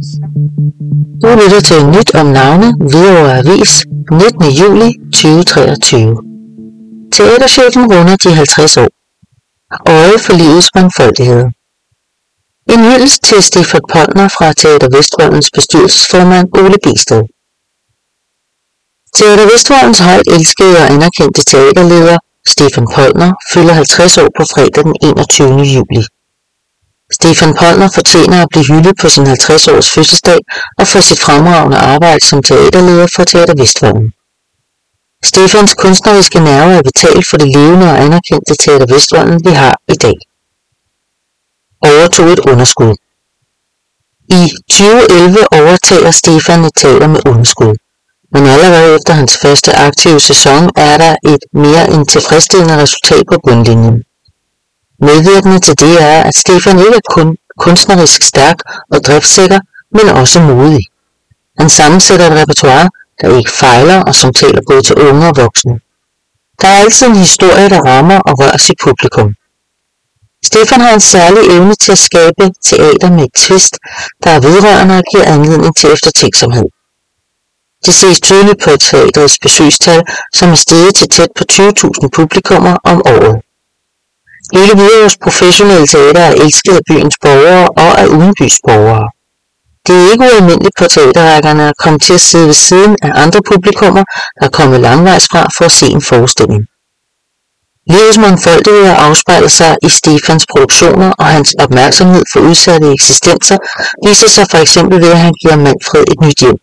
Du lytter til nyt om navne Hvidovre Avis 19. juli 2023. Teaterchefen runder de 50 år. Øje for livets mangfoldighed. En hyldest til Stefan Polner fra Teater Vestvoldens bestyrelsesformand Ole Bisted. Teater Vestvoldens højt elskede og anerkendte teaterleder Stefan Polner fylder 50 år på fredag den 21. juli. Stefan Polner fortjener at blive hyldet på sin 50-års fødselsdag og for sit fremragende arbejde som teaterleder for Teater Vestvolden. Stefans kunstneriske nerve er vital for det levende og anerkendte Teater Vestvolden, vi har i dag. Overtog et underskud. I 2011 overtager Stefan et teater med underskud. Men allerede efter hans første aktive sæson er der et mere end tilfredsstillende resultat på bundlinjen. Medvirkende til det er, at Stefan ikke er kun kunstnerisk stærk og driftsikker, men også modig. Han sammensætter et repertoire, der ikke fejler og som taler både til unge og voksne. Der er altid en historie, der rammer og rører sit publikum. Stefan har en særlig evne til at skabe teater med et twist, der er vedrørende og giver anledning til eftertænksomhed. Det ses tydeligt på teatrets besøgstal, som er steget til tæt på 20.000 publikummer om året. Hele hos professionelle teater er elsket af byens borgere og af udenbys borgere. Det er ikke ualmindeligt på teaterrækkerne at komme til at sidde ved siden af andre publikummer, der er kommet langvejs fra for at se en forestilling. Livets mangfoldighed afspejler sig i Stefans produktioner, og hans opmærksomhed for udsatte eksistenser viser sig for eksempel ved, at han giver Manfred et nyt hjem.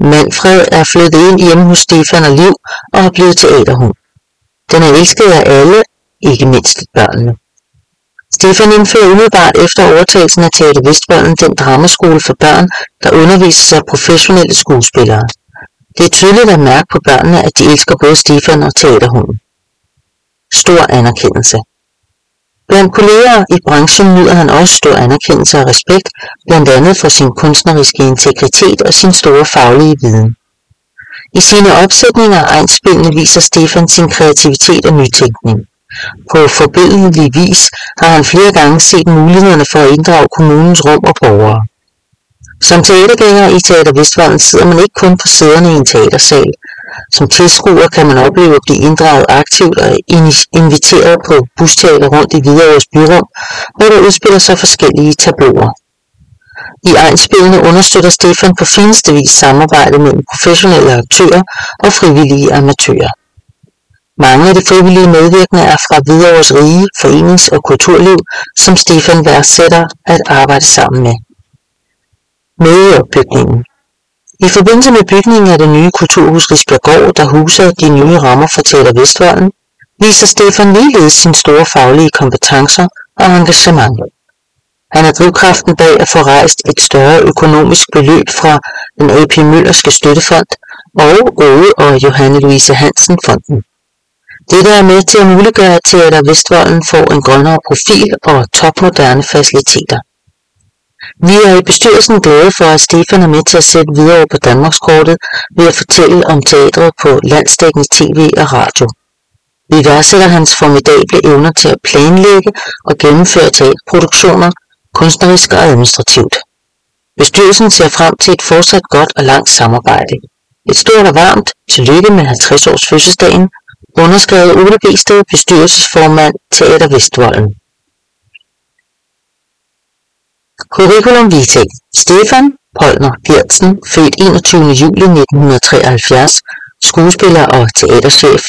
Manfred er flyttet ind hjemme hos Stefan og Liv og er blevet teaterhund. Den er elsket af alle ikke mindst børnene. Stefan indfører umiddelbart efter overtagelsen af Teater Vestvolden den dramaskole for børn, der undervises af professionelle skuespillere. Det er tydeligt at mærke på børnene, at de elsker både Stefan og teaterhunden. Stor anerkendelse. Blandt kolleger i branchen nyder han også stor anerkendelse og respekt, blandt andet for sin kunstneriske integritet og sin store faglige viden. I sine opsætninger og egenspillene viser Stefan sin kreativitet og nytænkning. På forbilledlig vis har han flere gange set mulighederne for at inddrage kommunens rum og borgere. Som teatergænger i Teater Vestvolden sidder man ikke kun på sæderne i en teatersal. Som tilskuer kan man opleve at blive inddraget aktivt og inviteret på busteater rundt i Hvidovres byrum, hvor der udspiller sig forskellige tabloer. I egenspillene understøtter Stefan på fineste vis samarbejdet mellem professionelle aktører og frivillige amatører. Mange af de frivillige medvirkende er fra Hvidovres rige forenings- og kulturliv, som Stefan værdsætter at arbejde sammen med. Mødeopbygningen I forbindelse med bygningen af det nye kulturhus Risbjerggård, der huser de nye rammer for Teater Vestvolden, viser Stefan ligeledes sine store faglige kompetencer og engagement. Han er drivkraften bag at få rejst et større økonomisk beløb fra den AP Møllerske Støttefond og Åge og Johanne Louise Hansen Fonden. Dette er med til at muliggøre, at Teater Vestvolden får en grønnere profil og topmoderne faciliteter. Vi er i bestyrelsen glade for, at Stefan er med til at sætte videre på Danmarkskortet ved at fortælle om teatret på landsdækkende tv og radio. Vi værdsætter hans formidable evner til at planlægge og gennemføre teaterproduktioner, kunstnerisk og administrativt. Bestyrelsen ser frem til et fortsat godt og langt samarbejde. Et stort og varmt tillykke med 50 års fødselsdagen Underskrevet Ole Sted, bestyrelsesformand Teater Vestvolden. Curriculum vitae. Stefan Polner Gertsen, født 21. juli 1973, skuespiller og teaterchef,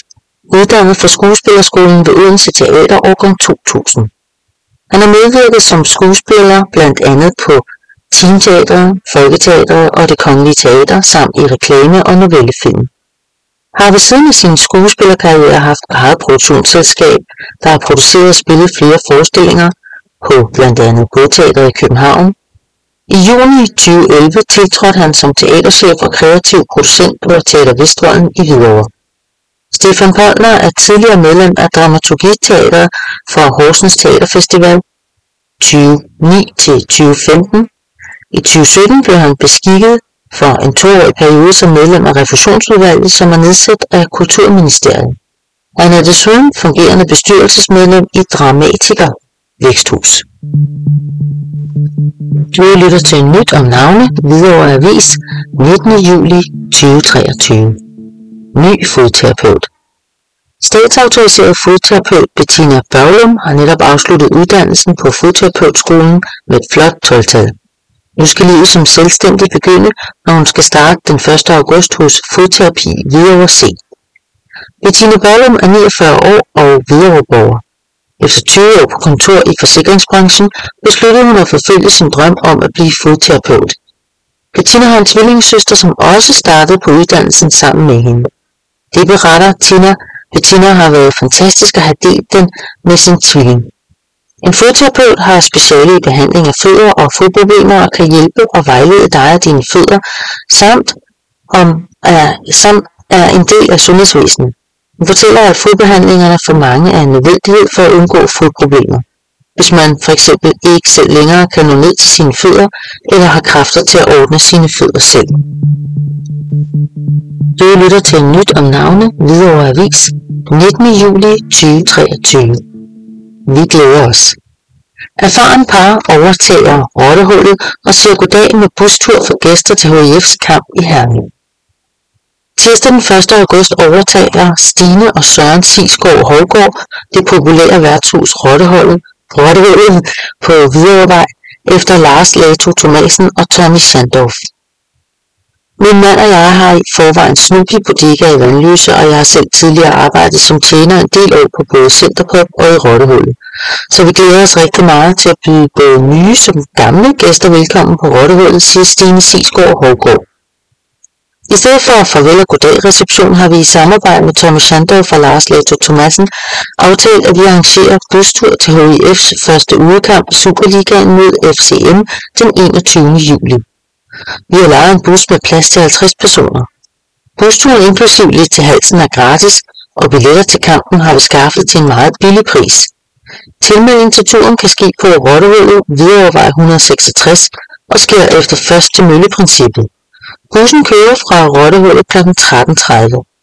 uddannet fra Skuespillerskolen ved Odense Teater årgang 2000. Han har medvirket som skuespiller blandt andet på Teamteatret, Folketeatret og Det Kongelige Teater samt i reklame- og novellefilm har ved siden af sin skuespillerkarriere haft eget produktionsselskab, der har produceret og spillet flere forestillinger på blandt andet Bådteateret i København. I juni 2011 tiltrådte han som teaterchef og kreativ producent på Teater Vestvolden i Hvidovre. Stefan Polner er tidligere medlem af Dramaturgiteateret for Horsens Teaterfestival 2009-2015. I 2017 blev han beskikket for en toårig periode som medlem af refusionsudvalget, som er nedsat af Kulturministeriet. Han er desuden fungerende bestyrelsesmedlem i Dramatiker Væksthus. Du lytter til nyt om navne Hvidovre Avis 19. juli 2023. Ny fodterapeut. Statsautoriseret fodterapeut Bettina Børlum har netop afsluttet uddannelsen på fodterapeutskolen med et flot 12-tal. Nu skal livet som selvstændig begynde, når hun skal starte den 1. august hos Fodterapi Hvidovre C. Bettina Børlum er 49 år og Hvidovreborger. Efter 20 år på kontor i forsikringsbranchen besluttede hun at forfølge sin drøm om at blive fodterapeut. Bettina har en tvillingssøster, som også startede på uddannelsen sammen med hende. Det beretter Tina. Bettina har været fantastisk at have delt den med sin tvilling. En fodterapeut har speciale i behandling af fødder og fodproblemer og kan hjælpe og vejlede dig og dine fødder, samt, om, er, samt er en del af sundhedsvæsenet. Hun fortæller, at fodbehandlingerne for mange er en nødvendighed for at undgå fodproblemer. Hvis man for eksempel ikke selv længere kan nå ned til sine fødder, eller har kræfter til at ordne sine fødder selv. Du lytter til nyt om navne Hvidovre Avis 19. juli 2023. Vi glæder os. Erfaren par overtager rottehullet og siger goddag med bustur for gæster til HIF's kamp i Herning. Tirsdag den 1. august overtager Stine og Søren Sisgaard Holgaard det populære værtshus Rotteholdet, Rottehullet på Hvidovrevej efter Lars Lato Thomasen og Tommy Sandorf. Min mand og jeg har i forvejen Snoopy butikker i Vandløse, og jeg har selv tidligere arbejdet som tjener en del år på både Centerpop og i Rottehullet. Så vi glæder os rigtig meget til at byde både nye som gamle gæster velkommen på Rottehullet, siger Stine Sisgaard Hårgaard. I stedet for farvel og goddag reception har vi i samarbejde med Thomas Sandorf og Lars Leto Thomassen aftalt, at vi arrangerer bustur til HIF's første ugekamp i Superligaen mod FCM den 21. juli. Vi har lejet en bus med plads til 50 personer. Busturen inklusiv lidt til halsen er gratis, og billetter til kampen har vi skaffet til en meget billig pris. Tilmelding til turen kan ske på Rottehullet, vej 166 og sker efter først til mølleprincippet. Bussen kører fra Rottehullet kl. 13.30.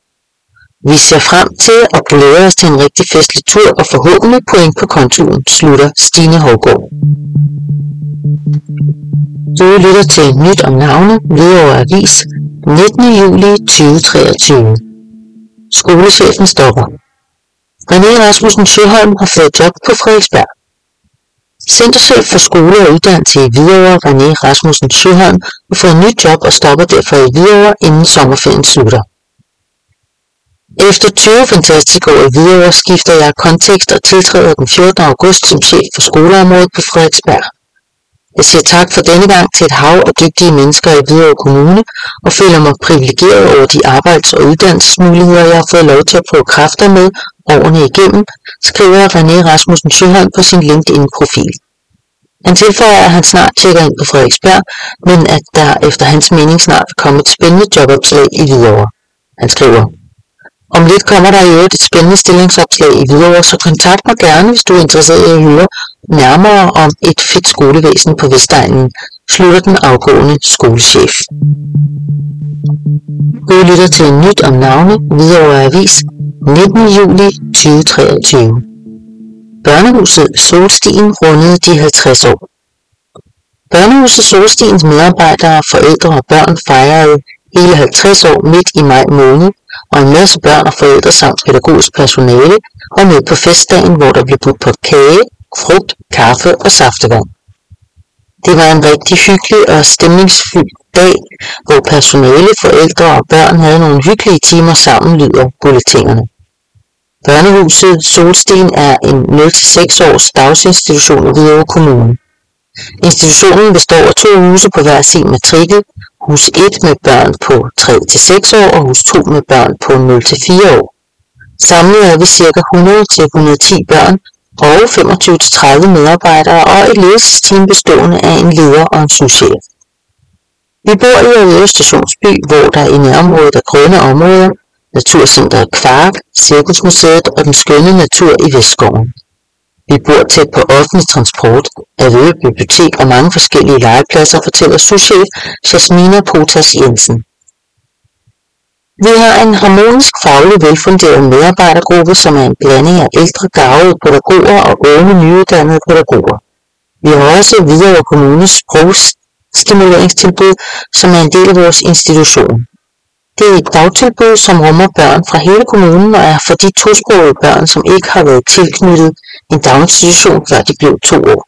Vi ser frem til og glæder os til en rigtig festlig tur og forhåbentlig point på kontoen, slutter Stine Hågaard. Du lytter til Nyt om navne, Hvidovre Avis, 19. juli 2023. Skolechefen stopper. René Rasmussen Søholm har fået job på Frederiksberg. Centerchef for skole og uddannelse i Hvidovre, René Rasmussen Søholm, har fået nyt job og stopper derfor i Hvidovre, inden sommerferien slutter. Efter 20 fantastiske år i Hvidovre skifter jeg kontekst og tiltræder den 14. august som chef for skoleområdet på Frederiksberg. Jeg siger tak for denne gang til et hav af dygtige mennesker i Hvidovre Kommune og føler mig privilegeret over de arbejds- og uddannelsesmuligheder, jeg har fået lov til at prøve kræfter med årene igennem, skriver René Rasmussen Søholm på sin LinkedIn-profil. Han tilføjer, at han snart tjekker ind på Frederiksberg, men at der efter hans mening snart vil komme et spændende jobopslag i Hvidovre. Han skriver, om lidt kommer der i øvrigt et spændende stillingsopslag i Hvidovre, så kontakt mig gerne, hvis du er interesseret i at høre nærmere om et fedt skolevæsen på Vestegnen, slutter den afgående skolechef. Du lytter til en nyt om navne, Hvidovre Avis, 19. juli 2023. Børnehuset Solstien rundede de 50 år. Børnehuset Solstiens medarbejdere, forældre og børn fejrede hele 50 år midt i maj måned, og en masse børn og forældre samt pædagogisk personale var med på festdagen, hvor der blev budt på kage, frugt, kaffe og saftevand. Det var en rigtig hyggelig og stemningsfyldt dag, hvor personale, forældre og børn havde nogle hyggelige timer sammen, lyder bulletinerne. Børnehuset Solsten er en 0-6 års dagsinstitution i Hvidovre Kommune. Institutionen består af to huse på hver sin matrikel, hus 1 med børn på 3-6 år og hus 2 med børn på 0-4 år. Samlet er vi ca. 100-110 børn og 25-30 medarbejdere og et ledelsesteam bestående af en leder og en souschef. Vi bor i Aarhus Stationsby, hvor der i nærområdet er grønne områder, Naturcenteret Kvark, Cirkusmuseet og den skønne natur i Vestskoven. Vi bor tæt på offentlig transport, er Avedø Bibliotek og mange forskellige legepladser, fortæller souschef Jasmina Potas Jensen. Vi har en harmonisk faglig velfunderet medarbejdergruppe, som er en blanding af ældre gavede pædagoger og unge nyuddannede pædagoger. Vi har også videre kommunes sprogstimuleringstilbud, som er en del af vores institution. Det er et dagtilbud, som rummer børn fra hele kommunen og er for de tosprogede børn, som ikke har været tilknyttet en daginstitution, før de blev to år.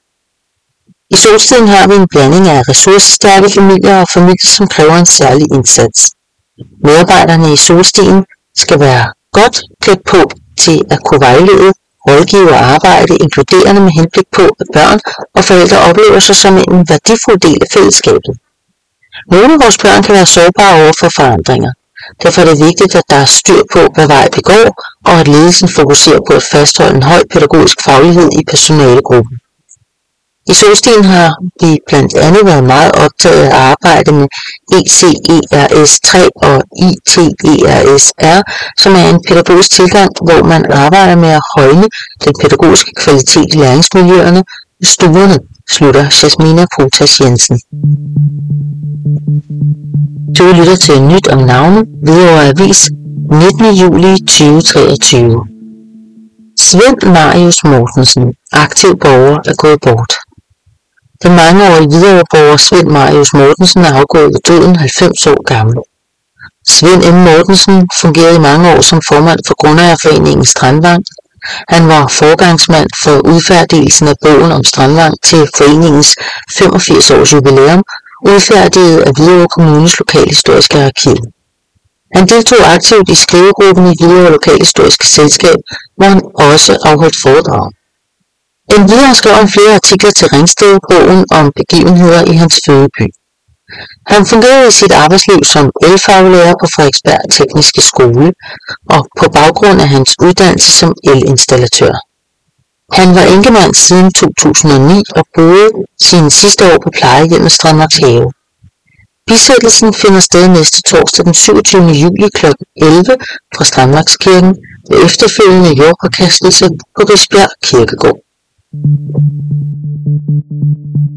I solstiden har vi en blanding af ressourcestærke familier og familier, som kræver en særlig indsats. Medarbejderne i solstien skal være godt klædt på til at kunne vejlede, rådgive og arbejde inkluderende med henblik på, at børn og forældre oplever sig som en værdifuld del af fællesskabet. Nogle af vores børn kan være sårbare over for forandringer. Derfor er det vigtigt, at der er styr på, hvad vej vi går, og at ledelsen fokuserer på at fastholde en høj pædagogisk faglighed i personalegruppen. I Solsten har vi blandt andet været meget optaget af at arbejde med ECERS3 og ITERSR, som er en pædagogisk tilgang, hvor man arbejder med at højne den pædagogiske kvalitet i læringsmiljøerne i stuerne, slutter Jasmina Potas Jensen. Du lytter til nyt om navne, Hvidovre Avis, 19. juli 2023. Svend Marius Mortensen, aktiv borger, er gået bort. Den mangeårige videreborger Svend Marius Mortensen er afgået ved døden 90 år gammel. Svend M. Mortensen fungerede i mange år som formand for Grundejerforeningen Strandvang. Han var forgangsmand for udfærdigelsen af bogen om Strandvang til foreningens 85 års jubilæum, udfærdiget af Hvidovre Kommunes Lokalhistoriske Arkiv. Han deltog aktivt i skrivegruppen i Hvidovre Lokalhistoriske Selskab, hvor han også afholdt foredrag. Endvidere skrev han flere artikler til Ringstedbogen om begivenheder i hans fødeby. Han fungerede i sit arbejdsliv som elfaglærer på Frederiksberg Tekniske Skole og på baggrund af hans uddannelse som elinstallatør. Han var enkemand siden 2009 og boede sine sidste år på plejehjemmet Strandmarks Have. Bisættelsen finder sted næste torsdag den 27. juli kl. 11 fra Strandmarkskirken med efterfølgende jordpåkastelse på Risbjerg Kirkegård. Thank you.